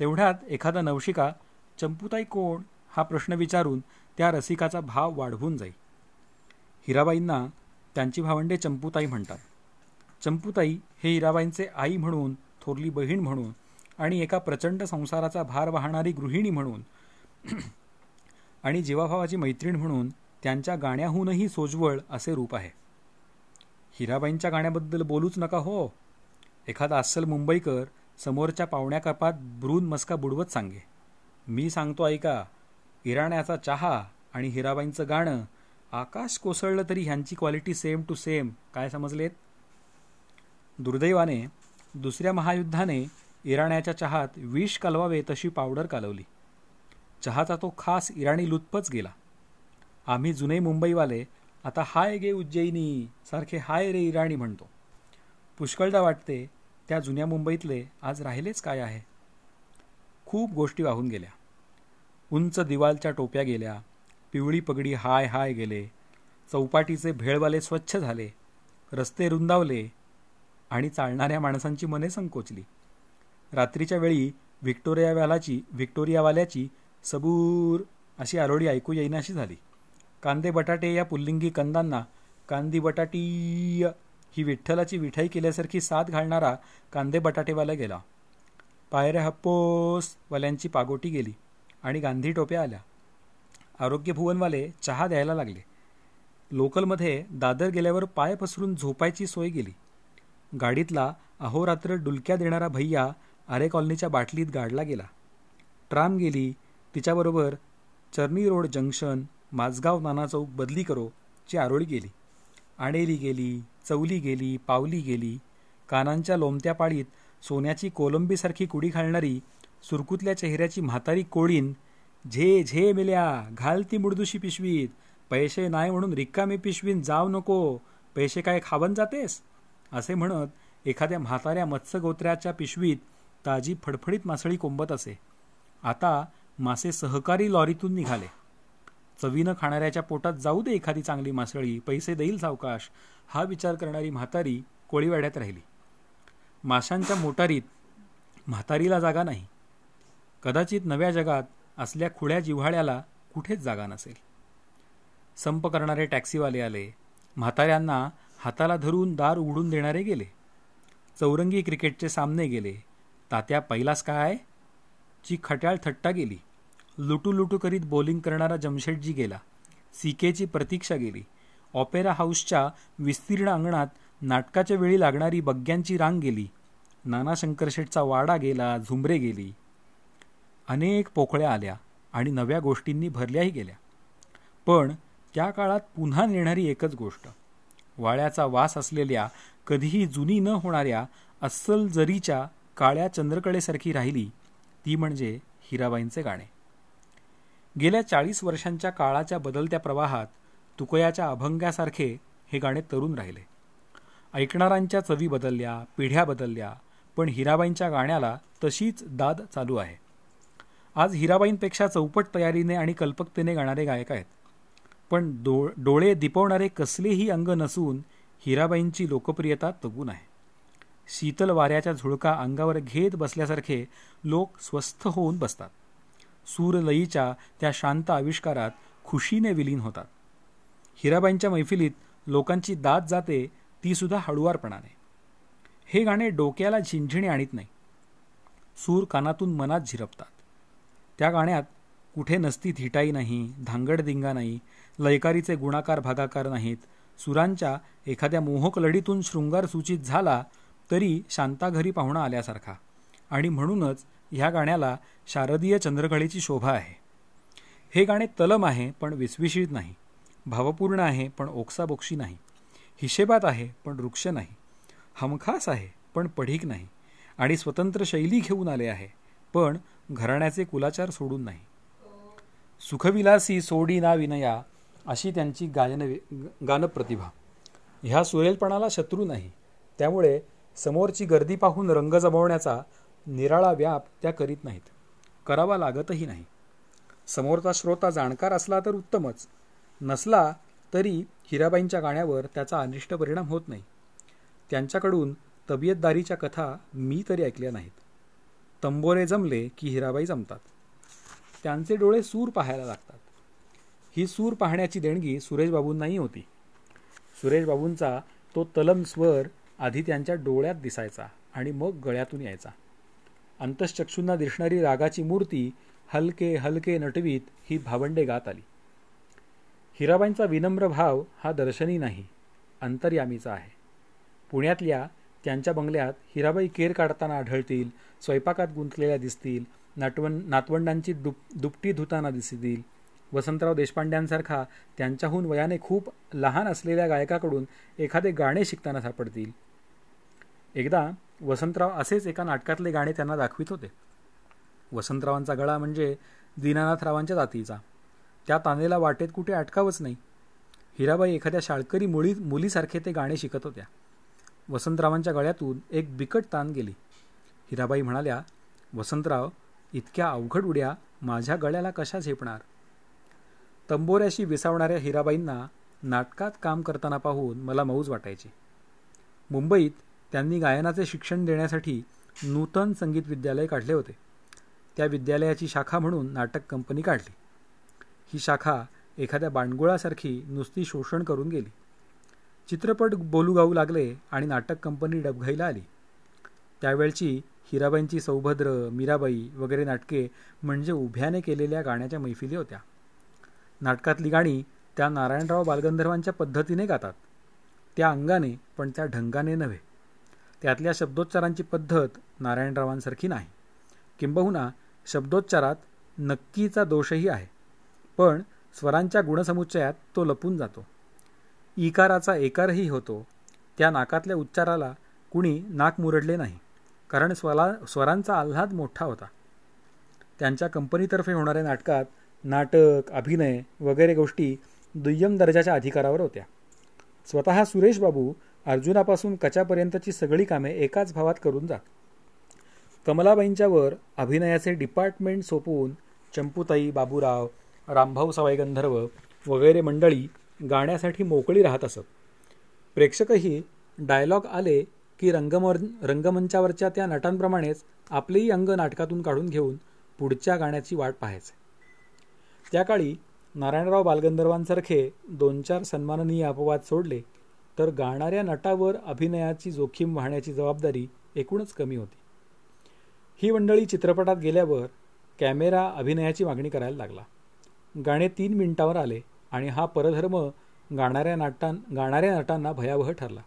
तेवढ्यात एखादा नवशिका चंपूताई कोण? हा प्रश्न विचारून त्या रसिकाचा भाव वाढवून जाई. हिराबाईंना त्यांची भावंडे चंपूताई म्हणतात. चंपूताई हे हिराबाईंचे आई म्हणून थोरली बहीण म्हणून आणि एका प्रचंड संसाराचा भार वाहणारी गृहिणी म्हणून आणि जीवाभावाची मैत्रीण म्हणून त्यांच्या गाण्याहूनही सोजवळ असे रूप आहे. हिराबाईंच्या गाण्याबद्दल बोलूच नका हो. एखादा अस्सल मुंबईकर समोरच्या पाहुण्या कपात ब्रून मस्का बुडवत सांगे. मी सांगतो ऐका इराण्याचा चहा आणि हिराबाईंचं गाणं आकाश कोसळलं तरी ह्यांची क्वालिटी सेम टू सेम काय समजलेत? दुर्दैवाने दुसऱ्या महायुद्धाने इराण्याच्या चहात विष कालवावे तशी पावडर कालवली. चहाचा तो खास इराणी लुत्पच गेला. आम्ही जुने मुंबईवाले आता हाय गे उज्जैनी सारखे हाय रे इराणी म्हणतो. पुष्कळदा वाटते त्या जुन्या मुंबईतले आज राहिलेच काय आहे. खूप गोष्टी वाहून गेल्या. उंच दिवालच्या टोप्या गेल्या. पिवळी पगडी हाय हाय गेले. चौपाटीचे भेळवाले स्वच्छ झाले. रस्ते रुंदावले आणि चालणाऱ्या माणसांची मने संकोचली. रात्रीच्या वेळी व्हिक्टोरियावालाची व्हिक्टोरियावाल्याची सबूर अशी आरोडी ऐकू येईनाशी झाली. कांदे बटाटे या पुल्लिंगी कंदांना कांदी बटाटीय ही विठ्ठलाची विठाई केल्यासारखी साथ घालणारा कांदे बटाटेवाला गेला. पायऱ्या हप्पोस वाल्यांची पागोटी गेली आणि गांधी टोप्या आल्या. आरोग्य भुवनवाले चहा द्यायला लागले. लोकलमध्ये दादर गेल्यावर पाय पसरून झोपायची सोय गेली. गाडीतला अहोरात्र डुलक्या देणारा भैया आरे कॉलनीच्या बाटलीत गाडला गेला. ट्राम गेली तिच्याबरोबर चर्नी रोड जंक्शन माझगाव नाना चौक बदली करो ची आरोळी गेली. आणेली गेली चवली गेली पावली गेली कानांच्या लोमत्या पाळीत सोन्याची कोलंबीसारखी कुडी घालणारी सुरकुतल्या चेहऱ्याची म्हातारी कोळीन झे झे मिल्या घाल ती मुडदुशी पिशवीत. पैसे नाही म्हणून रिकामी पिशवीत जाऊ नको. पैसे काय खावन जातेस? असे म्हणत एखाद्या म्हाताऱ्या मत्स्यगोत्र्याच्या पिशवीत ताजी फडफडीत मासळी कोंबत असे. आता मासे सहकारी लॉरीतून निघाले. चवीनं खाणाऱ्याच्या पोटात जाऊ दे एखादी चांगली मासळी पैसे देईल सावकाश. हा विचार करणारी म्हातारी कोळीवाड्यात राहिली. माशांच्या मोटारीत म्हातारीला जागा नाही. कदाचित नव्या जगात असल्या खुळ्या जिव्हाळ्याला कुठेच जागा नसेल. संप करणारे टॅक्सीवाले आले. म्हाताऱ्यांना हाताला धरून दार उघडून देणारे गेले. चौरंगी क्रिकेटचे सामने गेले. तात्या पहिलाच काय? ची खट्याळ थट्टा गेली. लुटू लुटू करीत बॉलिंग करणारा जमशेटजी गेला. सीकेची प्रतीक्षा गेली. ऑपेरा हाऊसच्या विस्तीर्ण अंगणात नाटकाच्या वेळी लागणारी बग्ग्यांची रांग गेली. नाना शंकरशेठचा वाडा गेला झुंबरे गेली. अनेक पोकळ्या आल्या आणि नव्या गोष्टींनी भरल्याही गेल्या. पण त्या काळात पुन्हा नेणारी एकच गोष्ट. वाळ्याचा वास असलेल्या कधीही जुनी न होणाऱ्या अस्सल जरीच्या काळ्या चंद्रकळेसारखी राहिली ती म्हणजे हिराबाईंचे गाणे. गेल्या चाळीस वर्षांच्या काळाच्या बदलत्या प्रवाहात तुकयाच्या अभंगासारखे हे गाणे तरुण राहिले. ऐकणाऱ्यांच्या चवी बदलल्या पिढ्या बदलल्या पण हिराबाईंच्या गाण्याला तशीच दाद चालू आहे. आज हिराबाईंपेक्षा चौपट तयारीने आणि कल्पकतेने गाणारे गायक आहेत. पण डो डोळे दिपवणारे कसलेही अंग नसून हिराबाईंची लोकप्रियता तगून आहे. शीतल वाऱ्याच्या झुळका अंगावर घेत बसल्यासारखे लोक स्वस्थ होऊन बसतात. सूरलयीच्या त्या शांत आविष्कारात खुशीने विलीन होतात. हिराबाईंच्या मैफिलीत लोकांची दात जाते तीसुद्धा हळुवारपणाने. हे गाणे डोक्याला झिंझिणी आणीत नाही. सूर कानातून मनात झिरपतात. त्या गाण्यात कुठे नसती थिटाई नाही धांगडदिंगा नाही लयकारीचे गुणाकार भागाकार नाहीत. सुरांच्या एखाद्या मोहक लढीतून शृंगार सूचित झाला तरी शांता घरी पाहुणा आल्यासारखा. आणि म्हणूनच ह्या गाण्याला शारदीय चंद्रकळेची शोभा आहे. हे गाणे तलम आहे पण विस्विशीत नाही. भावपूर्ण आहे पण ओक्साबोक्षी नाही. हिशेबात आहे पण वृक्ष नाही. हमखास आहे पण पढीक नाही. आणि स्वतंत्र शैली घेऊन आले आहे. पण घराण्याचे कुलाचार सोडून नाही. सुखविलासी सोडी ना विनया अशी त्यांची गायन गानप्रतिभा. ह्या सुरेलपणाला शत्रू नाही. त्यामुळे समोरची गर्दी पाहून रंग जमवण्याचा निराळा व्याप त्या करीत नाहीत. करावा लागतही नाही. समोरचा श्रोता जाणकार असला तर उत्तमच. नसला तरी हिराबाईंच्या गाण्यावर त्याचा अनिष्ट परिणाम होत नाही. त्यांच्याकडून तबियतदारीच्या कथा मी तरी ऐकल्या नाहीत. तंबोरे जमले की हिराबाई जमतात. त्यांचे डोळे सूर पाहायला लागतात. ही सूर पाहण्याची देणगी सुरेशबाबूंनाही होती. सुरेशबाबूंचा तो तलम स्वर आधी त्यांच्या डोळ्यात दिसायचा आणि मग गळ्यातून यायचा. अंतश्चक्षूंना दिसणारी रागाची मूर्ती हलके हलके नटवीत ही भावंडे गात आली. हिराबाईंचा विनम्र भाव हा दर्शनी नाही अंतर्यामीचा आहे. पुण्यातल्या त्यांच्या बंगल्यात हिराबाई केर काढताना आढळतील स्वयंपाकात गुंतलेल्या दिसतील नाटवं नातवंडांची दुप दुपटी धुताना दिसतील. वसंतराव देशपांड्यांसारखा त्यांच्याहून वयाने खूप लहान असलेल्या गायकाकडून एखादे गाणे शिकताना सापडतील. एकदा वसंतराव असेच एका नाटकातले गाणे त्यांना दाखवित होते. वसंतरावांचा गळा म्हणजे दीनानाथरावांच्या जातीचा. त्या तानेला वाटेत कुठे अटकावच नाही. हिराबाई एखाद्या शाळकरी मुळी मुलीसारखे ते गाणे शिकत होत्या. वसंतरावांच्या गळ्यातून एक बिकट ताण गेली. हिराबाई म्हणाल्या वसंतराव इतक्या अवघड उड्या माझ्या गळ्याला कशा झेपणार? तंबोऱ्याशी विसावणाऱ्या हिराबाईंना नाटकात काम करताना पाहून मला मौज वाटायची. मुंबईत त्यांनी गायनाचे शिक्षण देण्यासाठी नूतन संगीत विद्यालय काढले होते. त्या विद्यालयाची शाखा म्हणून नाटक कंपनी काढली. ही शाखा एखाद्या बांडगुळासारखी नुसती शोषण करून गेली. चित्रपट बोलू गाऊ लागले आणि नाटक कंपनी डबघाईला आली. त्यावेळची हिराबाईंची सौभद्र मीराबाई वगैरे नाटके म्हणजे उभ्याने केलेल्या गाण्याच्या मैफिली होत्या. नाटकातली गाणी त्या नारायणराव बालगंधर्वांच्या पद्धतीने गातात. त्या अंगाने पण त्या ढंगाने नव्हे. त्यातल्या शब्दोच्चारांची पद्धत नारायणरावांसारखी नाही. किंबहुना शब्दोच्चारात नक्कीचा दोषही आहे. पण स्वरांच्या गुणसमुच्चयात तो लपून जातो. इकाराचा एकारही होतो. त्या नाकातल्या उच्चाराला कुणी नाक मुरडले नाही कारण स्वरा स्वरांचा आल्हाद मोठा होता. त्यांच्या कंपनीतर्फे होणाऱ्या नाटकात नाटक अभिनय वगैरे गोष्टी दुय्यम दर्जाच्या अधिकारावर होत्या. स्वतः सुरेश बाबू अर्जुनापासून कचापर्यंतची सगळी कामे एकाच भावात करून जात कमलाबाईंच्यावर अभिनयाचे डिपार्टमेंट सोपवून चंपूताई बाबूराव रामभाऊ सवाई गंधर्व वगैरे मंडळी गाण्यासाठी मोकळी राहत असत. प्रेक्षकही डायलॉग आले की रंगम रंगमंचावरच्या त्या नटांप्रमाणेच आपलेही अंग नाटकातून काढून घेऊन पुढच्या गाण्याची वाट पाहायचे. त्या काळी नारायणराव बालगंधर्वांसारखे दोन चार सन्माननीय अपवाद सोडले तर गाणाऱ्या नटावर अभिनयाची जोखीम वाहण्याची जबाबदारी एकूणच कमी होती. ही मंडळी चित्रपटात गेल्यावर कॅमेरा अभिनयाची मागणी करायला लागला. गाणे तीन मिनिटावर आले. आणि हा परधर्म गाणाऱ्या नाटां गाणाऱ्या नटांना भयावह ठरला.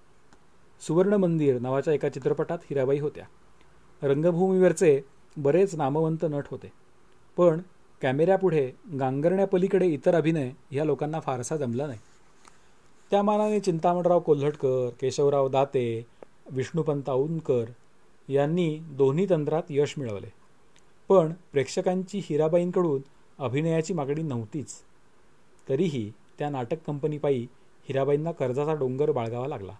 सुवर्ण मंदिर नावाच्या एका चित्रपटात हिराबाई होत्या. रंगभूमीवरचे बरेच नामवंत नट होते. पण कॅमेऱ्यापुढे गांगरण्यापलीकडे इतर अभिनय ह्या लोकांना फारसा जमला नाही. त्या मानाने चिंतामणराव कोल्हटकर केशवराव दाते विष्णुपंत औनकर यांनी दोन्ही तंत्रात यश मिळवले. पण प्रेक्षकांची हिराबाईंकडून अभिनयाची मागणी नव्हतीच. तरीही त्या नाटक कंपनीपायी हिराबाईंना कर्जाचा डोंगर बाळगावा लागला.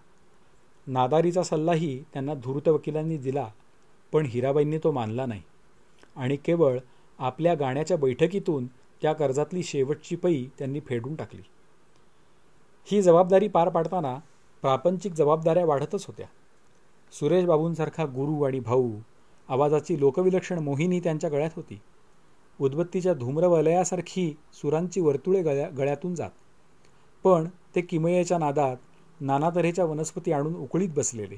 नादारीचा सल्लाही त्यांना धूर्त वकिलांनी दिला पण हिराबाईंनी तो मानला नाही. आणि केवळ आपल्या गाण्याच्या बैठकीतून त्या कर्जातली शेवटची पई त्यांनी फेडून टाकली. ही जबाबदारी पार पाडताना प्रापंचिक जबाबदाऱ्या वाढतच होत्या. सुरेश बाबूंसारखा गुरु आणि भाऊ आवाजाची लोकविलक्षण मोहिनी त्यांच्या गळ्यात होती. उदबत्तीच्या धूम्रवलयासारखी सुरांची वर्तुळे गळ्या गळ्यातून जात. पण ते किमयेच्या नादात नाना तऱ्हेच्या वनस्पती आणून उकळीत बसलेले.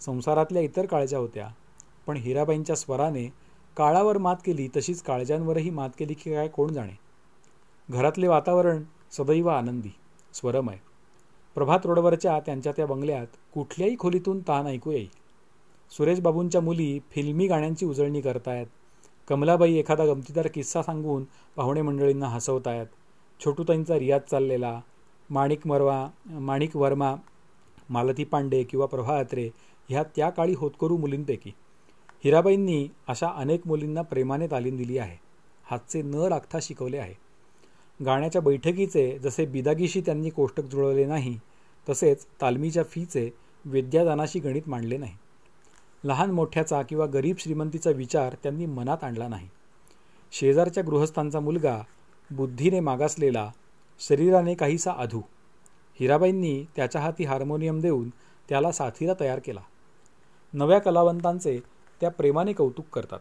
संसारातल्या इतर काळजा होत्या पण हिराबाईंच्या स्वराने काळावर मात केली तशीच काळजांवरही मात केली की काय कोण जाणे? घरातले वातावरण सदैव आनंदी स्वरमय. प्रभात रोडवरच्या त्यांच्या त्या बंगल्यात कुठल्याही खोलीतून तहान ऐकू येईल. सुरेश बाबूंच्या मुली फिल्मी गाण्यांची उजळणी करतायत कमलाबाई एखादा गमतीदार किस्सा सांगून पाहुणे मंडळींना हसवतायत. छोटूताईंचा रियाज चाललेला माणिक मरवा माणिक वर्मा मालती पांडे किंवा प्रभा अत्रे ह्या त्या काळी होतकरू मुलींपैकी. हिराबाईंनी अशा अनेक मुलींना प्रेमाने तालीम दिली आहे. हातचे न राखता शिकवले आहे. गाण्याच्या बैठकीचे जसे बिदागीशी त्यांनी कोष्टक जुळवले नाही तसेच तालमीच्या फीचे विद्यादानाशी गणित मांडले नाही. लहान मोठ्याचा किंवा गरीब श्रीमंतीचा विचार त्यांनी मनात आणला नाही. शेजारच्या गृहस्थांचा मुलगा बुद्धीने मागासलेला शरीराने काहीसा अधू. हिराबाईंनी त्याच्या हाती हार्मोनियम देऊन त्याला साथीला तयार केला. नव्या कलावंतांचे त्या प्रेमाने कौतुक करतात.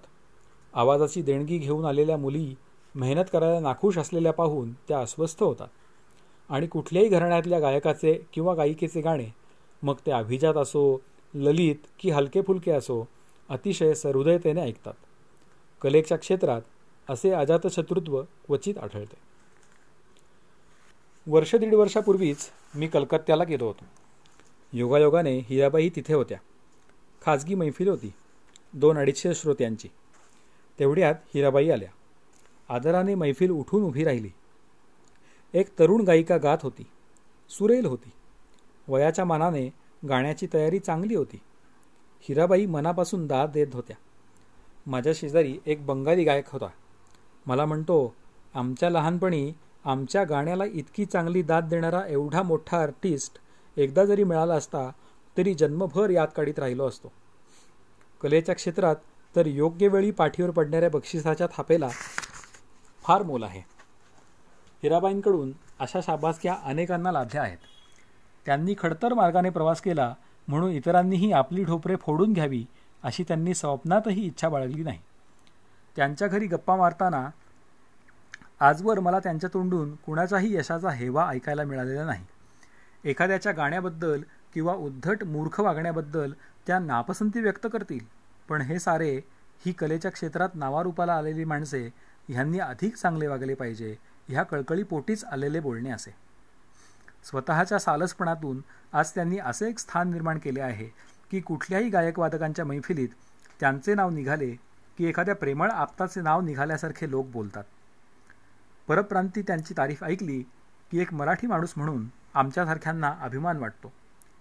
आवाजाची देणगी घेऊन आलेल्या मुली मेहनत करायला नाखुश असलेल्या पाहून त्या अस्वस्थ होतात. आणि कुठल्याही घराण्यातल्या गायकाचे किंवा गायिकेचे गाणे मग ते अभिजात असो ललित की हलके फुलके असो अतिशय सहृदयतेने ऐकतात. कलेच्या क्षेत्रात असे अजातशत्रुत्व क्वचित आढळते. वर्ष दीड वर्षापूर्वीच मी कलकत्त्याला गेलो होतो. योगायोगाने हिराबाई तिथे होत्या. खाजगी मैफिल होती. दोन अडीचशे श्रोत्यांची. तेवढ्यात हिराबाई आल्या. आदराने मैफिल उठून उभी राहिली. एक तरुण गायिका गात होती. सुरेल होती. वयाच्या मानाने गाण्याची तयारी चांगली होती. हिराबाई मनापासून दाद देत होत्या. माझ्या शेजारी एक बंगाली गायक होता. मला म्हणतो आमच्या लहानपणी आमच्या गाण्याला इतकी चांगली दाद देणारा एवढा मोठा आर्टिस्ट एकदा जरी मिळाला असता तरी जन्मभर याद काढीत राहिलो असतो. कलेच्या क्षेत्रात तर योग्य वेळी पाठीवर पडणाऱ्या बक्षिसाच्या थापेला फार मोल आहे. हिराबाईंकडून अशा शाबासक्या अनेकांना लाभल्या आहेत. त्यांनी खडतर मार्गाने प्रवास केला म्हणून इतरांनीही आपली ढोपरे फोडून घ्यावी अशी त्यांनी स्वप्नातही इच्छा बाळगली नाही. त्यांच्या घरी गप्पा मारताना आजवर मला त्यांच्या तोंडून कुणाचाही यशाचा हेवा ऐकायला मिळालेला नाही. एखाद्याच्या गाण्याबद्दल किंवा उद्धट मूर्ख वागण्याबद्दल त्या नापसंती व्यक्त करतील पण हे सारे ही कलेच्या क्षेत्रात नावारूपाला आलेली माणसे ह्यांनी अधिक चांगले वागले पाहिजे ह्या कळकळीपोटीच आलेले बोलणे असे. स्वतःच्या सालसपणातून आज त्यांनी असे एक स्थान निर्माण केले आहे की कुठल्याही गायकवादकांच्या मैफिलीत त्यांचे नाव निघाले की एखाद्या प्रेमळ आपताचे नाव निघाल्यासारखे लोक बोलतात. परप्रांती त्यांची तारीफ ऐकली की एक मराठी माणूस म्हणून आमच्यासारख्यांना अभिमान वाटतो.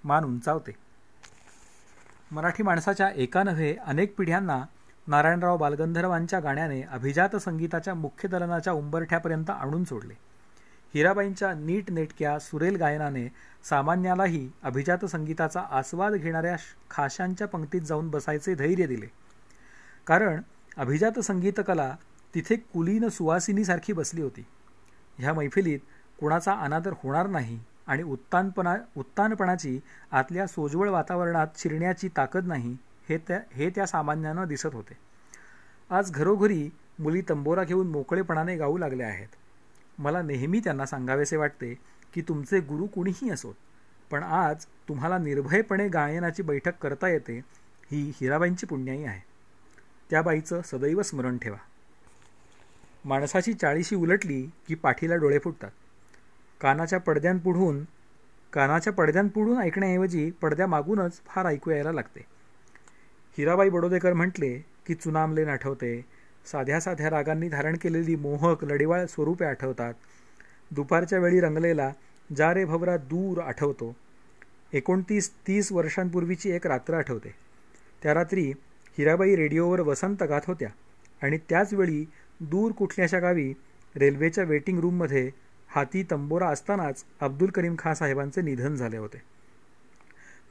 मान उंचावते. मराठी माणसाच्या एका नव्हे अनेक पिढ्यांना नारायणराव बालगंधर्वांच्या गाण्याने अभिजात संगीताच्या मुख्य दलनाच्या उंबरठ्यापर्यंत आणून सोडले. हिराबाईंच्या नीट नेटक्या सुरेल गायनाने सामान्यालाही अभिजात संगीताचा आस्वाद घेणाऱ्या खाशांच्या पंक्तीत जाऊन बसायचे धैर्य दिले. कारण अभिजात संगीतकला तिथे कुलीन सुवासिनीसारखी बसली होती. ह्या मैफिलीत कुणाचा अनादर होणार नाही आणि उत्तानपणा उत्तानपणाची आतल्या सोजवळ वातावरणात शिरण्याची ताकद नाही हे त्या हे त्या सामान्यानं दिसत होते. आज घरोघरी मुली तंबोरा घेऊन मोकळेपणाने गाऊ लागल्या आहेत. मला नेहमी त्यांना सांगावेसे वाटते की तुमचे गुरु कुणीही असोत. पण आज तुम्हाला निर्भयपणे गायनाची बैठक करता येते ही हिराबाईंची पुण्याई आहे. त्या बाईचं सदैव स्मरण ठेवा. माणसाची चाळीशी उलटली की पाठीला डोळे फुटतात. कानाच्या पडद्यांपुढून कानाच्या पडद्यांपुढून ऐकण्याऐवजी पडद्यामागूनच फार ऐकू यायला लागते. हिराबाई बडोदेकर म्हटले की चुनामलेन आठवते साध्या साध्या रागांनी धारण केलेली मोहक लढीवाळ स्वरूपे आठवतात. दुपारच्या वेळी रंगलेला जा रे भवरा दूर आठवतो. एकोणतीस तीस वर्षांपूर्वीची एक रात्र आठवते. त्या रात्री हिराबाई रेडिओवर वसंत गात होत्या आणि त्याचवेळी दूर कुठल्याशा गावी रेल्वेच्या वेटिंग रूममध्ये हाती तंबोरा असतानाच अब्दुल करीम खान साहेबांचे निधन झाले होते.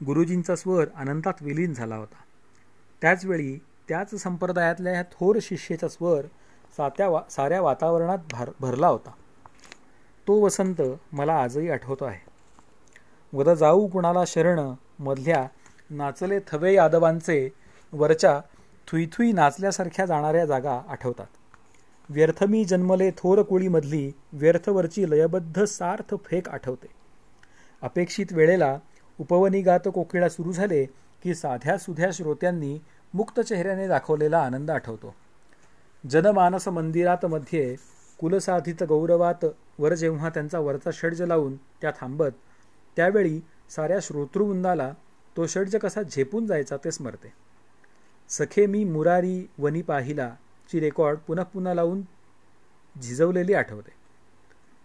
गुरुजींचा स्वर अनंतात विलीन झाला होता. त्याचवेळी त्याच संप्रदायातल्या ह्या थोर शिष्येचा स्वर सात्या वा साऱ्या वातावरणात भर भरला होता. तो वसंत मला आजही आठवतो आहे. वद जाऊ कुणाला शरण मधल्या नाचले थवे यादवांचे वरच्या थुईथुई नाचल्यासारख्या जाणाऱ्या जागा आठवतात. व्यर्थमी जन्मले थोर कुळीमधली व्यर्थवरची लयबद्ध सार्थ फेक आठवते. अपेक्षित वेळेला उपवनिगात कोकिळा सुरू झाले की साध्या सुध्या श्रोत्यांनी मुक्त चेहऱ्याने दाखवलेला आनंद आठवतो. जनमानस मंदिरात मध्ये कुलसाधित गौरवात वर जेव्हा त्यांचा वरचा षड्ज लावून त्या थांबत त्यावेळी साऱ्या श्रोतृवृंदाला तो षड्ज कसा झेपून जायचा ते स्मरते. सखे मी मुरारी वनी पाहिला ची रेकॉर्ड पुन्हा पुन्हा लावून झिजवलेली आठवते.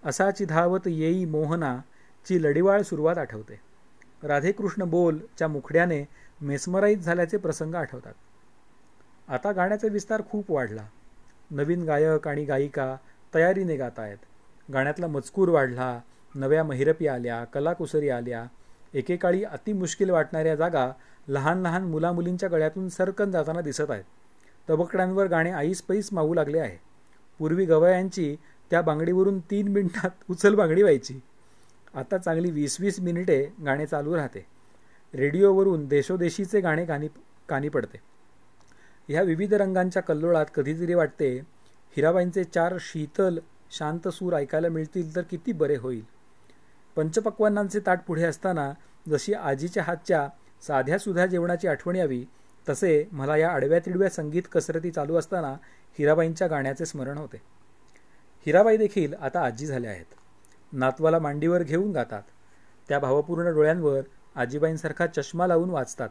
असाची धावत येई मोहना ची लढीवाळ सुरुवात आठवते. राधेकृष्ण बोल च्या मुखड्याने मेस्मराईज झाल्याचे प्रसंग आठवतात. आता गाण्याचा विस्तार खूप वाढला. नवीन गायक आणि गायिका तयारीने गात आहेत. गाण्यातला मजकूर वाढला नव्या महिरपी आल्या कलाकुसरी आल्या. एकेकाळी अतिमुश्किल वाटणाऱ्या जागा लहान लहान मुलामुलींच्या गळ्यातून सरकन जाताना दिसत आहेत. तबकड्यांवर गाणे आईसपैस मावू लागले आहे. पूर्वी गवयांची त्या बांगडीवरून तीन मिनिटात उचल बांगडी व्हायची. आता चांगली वीस वीस मिनिटे गाणे चालू राहते. रेडिओवरून देशोदेशीचे गाणे कानी कानी पडते. ह्या विविध रंगांच्या कल्लोळात कधीतरी वाटते हिराबाईंचे चार शीतल शांत सूर ऐकायला मिळतील तर किती बरे होईल. पंचपक्वानांचे ताट पुढे असताना जशी आजीच्या हातच्या साध्यासुध्या जेवणाची आठवण यावी तसे मला या आडव्या तिडव्या संगीत कसरती चालू असताना हिराबाईंच्या गाण्याचे स्मरण होते. हिराबाई देखील आता आजी झाल्या आहेत. नातवाला मांडीवर घेऊन गातात. त्या भावपूर्ण डोळ्यांवर आजीबाईंसारखा चष्मा लावून वाचतात.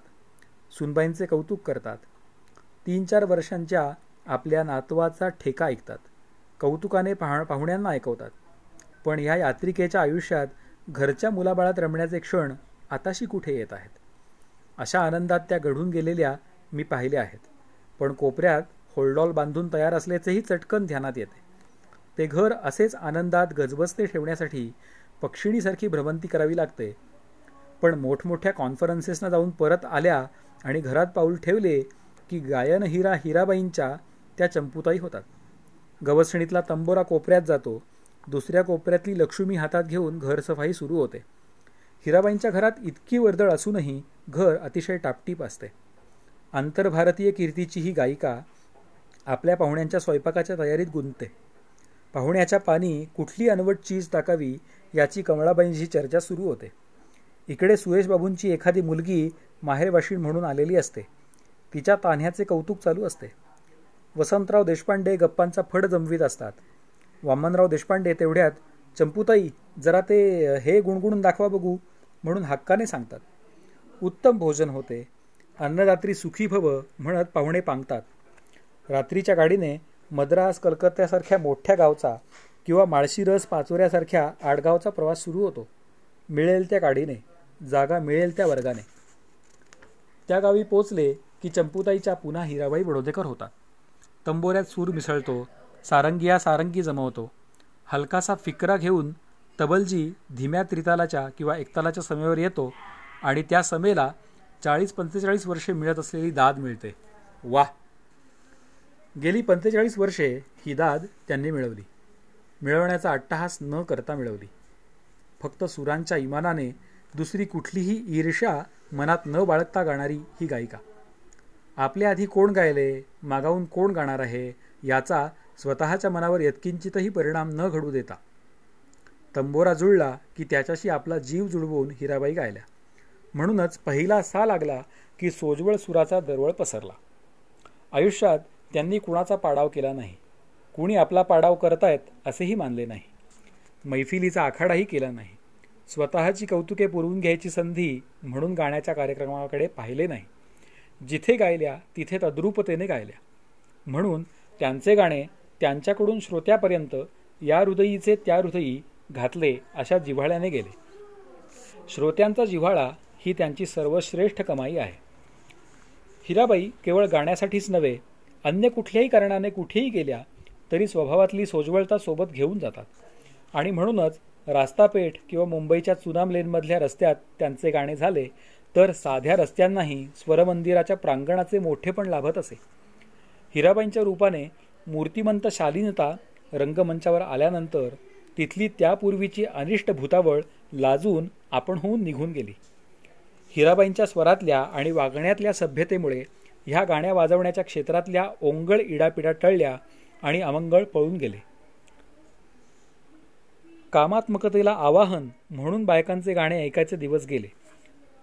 सुनबाईंचे कौतुक करतात. तीन चार वर्षांच्या आपल्या नातवाचा ठेका ऐकतात. कौतुकाने पाह पाहुण्यांना ऐकवतात. पण ह्या यात्रिकेच्या आयुष्यात घरच्या मुलाबाळात रमण्याचे क्षण आताशी कुठे येत आहेत? अशा आनंदात त्या घडून गेलेल्या मी पाहिल्या आहेत. पण कोपऱ्यात होल्डॉल बांधून तयार असल्याचेही चटकन ध्यानात येते. ते घर असेच आनंदात गजबजते ठेवण्यासाठी पक्षिणीसारखी भ्रमंती करावी लागते पण मोठमोठ्या कॉन्फरन्सेसना जाऊन परत आल्या आणि घरात पाऊल ठेवले की गायन हिरा हिराबाईंच्या त्या चंपुताई होतात. गवसणीतला तंबोरा कोपऱ्यात जातो. दुसऱ्या कोपऱ्यातली लक्ष्मी हातात घेऊन घरसफाई सुरू होते. हिराबाईंच्या घरात इतकी वर्दळ असूनही घर अतिशय टापटीप असते. आंतरभारतीय कीर्तीची ही गायिका आपल्या पाहुण्यांच्या स्वयंपाकाच्या तयारीत गुंतते. पाहुण्याच्या पाणी कुठली अनवट चीज टाकावी याची कमळाबाईंची चर्चा सुरू होते. इकडे सुरेशबाबूंची एखादी मुलगी माहेरवाशीण म्हणून आलेली असते. तिच्या तान्ह्याचे कौतुक चालू असते. वसंतराव देशपांडे गप्पांचा फड जमवीत असतात. वामनराव देशपांडे तेवढ्यात चंपूताई जरा ते हे गुणगुणून दाखवा बघू म्हणून हक्काने सांगतात. उत्तम भोजन होते. अन्नरात्री सुखी भव म्हणत पाहुणे पांगतात. रात्रीच्या गाडीने मद्रास कलकत्त्यासारख्या मोठ्या गावचा किंवा माळशीरस पाचोऱ्यासारख्या आडगावचा प्रवास सुरू होतो. मिळेल त्या गाडीने. जागा मिळेल त्या वर्गाने. त्या गावी पोचले की चंपूताईच्या पुन्हा हिराबाई बडोदेकर होता. तंबोऱ्यात सूर मिसळतो सारंगिया सारंगी जमवतो. हलकासा फिकरा घेऊन तबलजी धीम्या त्रितालाच्या किंवा एकतालाच्या समेवर येतो आणि त्या समेला चाळीस पंचेचाळीस वर्षे मिळत असलेली दाद मिळते. वा! गेली पंचेचाळीस वर्षे ही दाद त्यांनी मिळवली. मिळवण्याचा अट्टहास न करता मिळवली. फक्त सुरांच्या इमानाने दुसरी कुठलीही ईर्ष्या मनात न बाळगता गाणारी ही गायिका. आपल्या आधी कोण गायले मागावून कोण गाणार आहे याचा स्वतःच्या मनावर यत्किंचितही परिणाम न घडू देता. तंबोरा जुळला की त्याच्याशी आपला जीव जुळवून हिराबाई गायल्या. म्हणूनच पहिला सा लागला की सोजवळ सुराचा दरवळ पसरला. आयुष्यात त्यांनी कुणाचा पाडाव केला नाही. कुणी आपला पाडाव करतायत असेही मानले नाही. मैफिलीचा आखाडाही केला नाही. स्वतःची कौतुके पुरवून घ्यायची संधी म्हणून गाण्याच्या कार्यक्रमाकडे पाहिले नाही. जिथे गायल्या तिथे तद्रुपतेने गायल्या. म्हणून त्यांचे गाणे त्यांच्याकडून श्रोत्यापर्यंत या हृदयीचे त्या हृदयी घातले अशा जिव्हाळ्याने गेले. श्रोत्यांचा जिव्हाळा ही त्यांची सर्वश्रेष्ठ कमाई आहे. हिराबाई केवळ गाण्यासाठीच नव्हे अन्य कुठल्याही कारणाने कुठेही गेल्या तरी स्वभावातली सोजवळता सोबत घेऊन जातात. आणि म्हणूनच रास्तापेठ किंवा मुंबईच्या चुनाम लेनमधल्या रस्त्यात त्यांचे गाणे झाले तर साध्या रस्त्यांनाही स्वरमंदिराच्या प्रांगणाचे मोठे पण लाभत असे. हिराबाईंच्या रूपाने मूर्तिमंत शालीनता रंगमंचावर आल्यानंतर तिथली त्यापूर्वीची अनिष्ट भूतावळ लाजून आपण होऊन निघून गेली. हिराबाईंच्या स्वरातल्या आणि वागण्यातल्या सभ्यतेमुळे ह्या गाण्या वाजवण्याच्या क्षेत्रातल्या ओंगळ इडापिडा टळल्या आणि अमंगळ पळून गेले. कामात्मकतेला आवाहन म्हणून बायकांचे गाणे ऐकायचे दिवस गेले.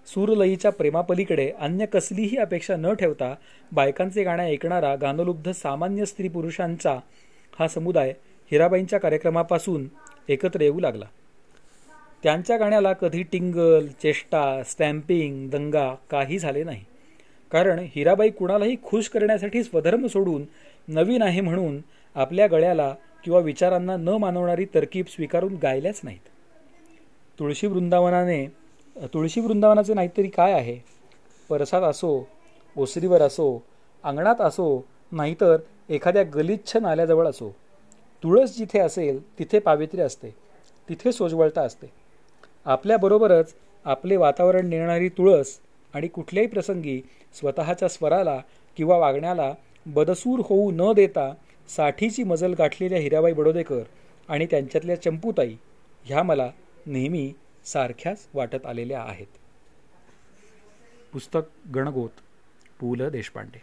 सूरलईच्या प्रेमापलीकडे अन्य कसलीही अपेक्षा न ठेवता बायकांचे गाणे ऐकणारा गानोलुब्ध सामान्य स्त्री पुरुषांचा हा समुदाय हिराबाईंच्या कार्यक्रमापासून एकत्र येऊ लागला. त्यांच्या गाण्याला कधी टिंगल चेष्टा स्टॅम्पिंग दंगा काही झाले नाही. कारण हिराबाई कुणालाही खुश करण्यासाठी स्वधर्म सोडून नवीन आहे म्हणून आपल्या गळ्याला किंवा विचारांना न मानवणारी तरकीब स्वीकारून गायल्याच नाहीत. तुळशी वृंदावनाने तुळशी वृंदावनाचे नाहीतरी काय आहे? परसात असो ओसरीवर असो अंगणात असो नाहीतर एखाद्या गलिच्छ नाल्याजवळ असो. तुळस जिथे असेल तिथे पावित्र्य असते तिथे सोजवळता असते. आपल्याबरोबरच आपले वातावरण नेणारी तुळस आणि कुठल्याही प्रसंगी स्वतःच्या स्वराला किंवा वागण्याला बदसूर होऊ न देता साठीची मजल गाठलेल्या हिराबाई बडोदेकर आणि त्यांच्यातल्या चंपूताई ह्या मला नेहमी सारख्याच वाटत आलेल्या आहेत. पुस्तक गणगोत पु ल देशपांडे.